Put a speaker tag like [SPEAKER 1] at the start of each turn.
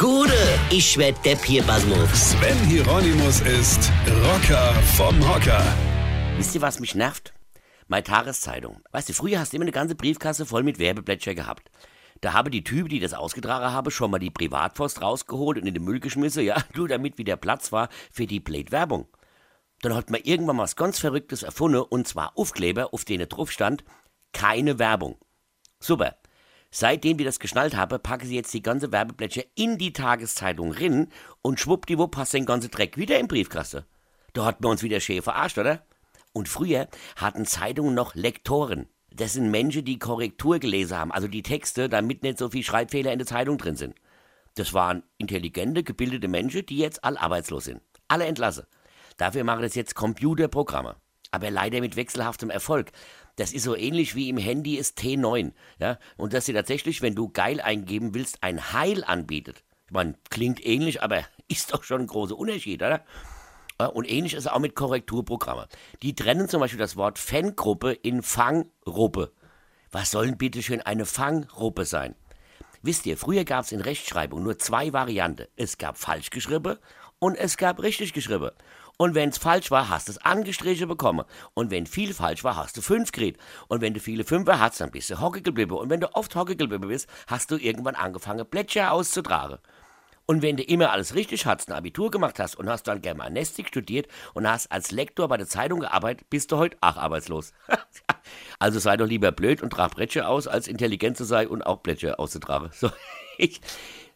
[SPEAKER 1] Gude, ich werd Depp hier, Basmus.
[SPEAKER 2] Sven Hieronymus ist Rocker vom Hocker.
[SPEAKER 3] Wisst ihr, was mich nervt? Meine Tageszeitung. Weißt du, früher hast du immer eine ganze Briefkasse voll mit Werbeblätter gehabt. Da habe die Typen, die das ausgetragen haben, schon mal die Privatpost rausgeholt und in den Müll geschmissen, ja, nur damit wieder Platz war für die Blade-Werbung. Dann hat man irgendwann mal was ganz Verrücktes erfunden, und zwar Aufkleber, auf denen drauf stand, keine Werbung. Super. Seitdem wir das geschnallt haben, packen sie jetzt die ganze Werbeblätter in die Tageszeitung rin und schwuppdiwupp hast den ganzen Dreck wieder im Briefkasten. Da hat man uns wieder schön verarscht, oder? Und früher hatten Zeitungen noch Lektoren. Das sind Menschen, die Korrektur gelesen haben, also die Texte, damit nicht so viel Schreibfehler in der Zeitung drin sind. Das waren intelligente, gebildete Menschen, die jetzt all arbeitslos sind. Alle entlassen. Dafür machen das jetzt Computerprogramme. Aber leider mit wechselhaftem Erfolg. Das ist so ähnlich wie im Handy ist T9. Ja? Und dass sie tatsächlich, wenn du geil eingeben willst, ein Heil anbietet. Ich meine, klingt ähnlich, aber ist doch schon ein großer Unterschied, oder? Und ähnlich ist es auch mit Korrekturprogrammen. Die trennen zum Beispiel das Wort Fangruppe in Fangruppe. Was soll denn bitte schön eine Fangruppe sein? Wisst ihr, früher gab es in Rechtschreibung nur zwei Varianten. Es gab falsch geschrieben und es gab richtig geschrieben. Und wenn es falsch war, hast du es angestrichen bekommen. Und wenn viel falsch war, hast du fünf gekriegt. Und wenn du viele Fünfer hast, dann bist du hocke. Und wenn du oft hocke bist, hast du irgendwann angefangen, Plätscher auszutragen. Und wenn du immer alles richtig hast, ein Abitur gemacht hast und hast dann Germanistik studiert und hast als Lektor bei der Zeitung gearbeitet, bist du heute auch arbeitslos. also sei doch lieber blöd und trag Bretsche aus, als intelligent zu sein und auch Bretsche auszutragen. So, ich,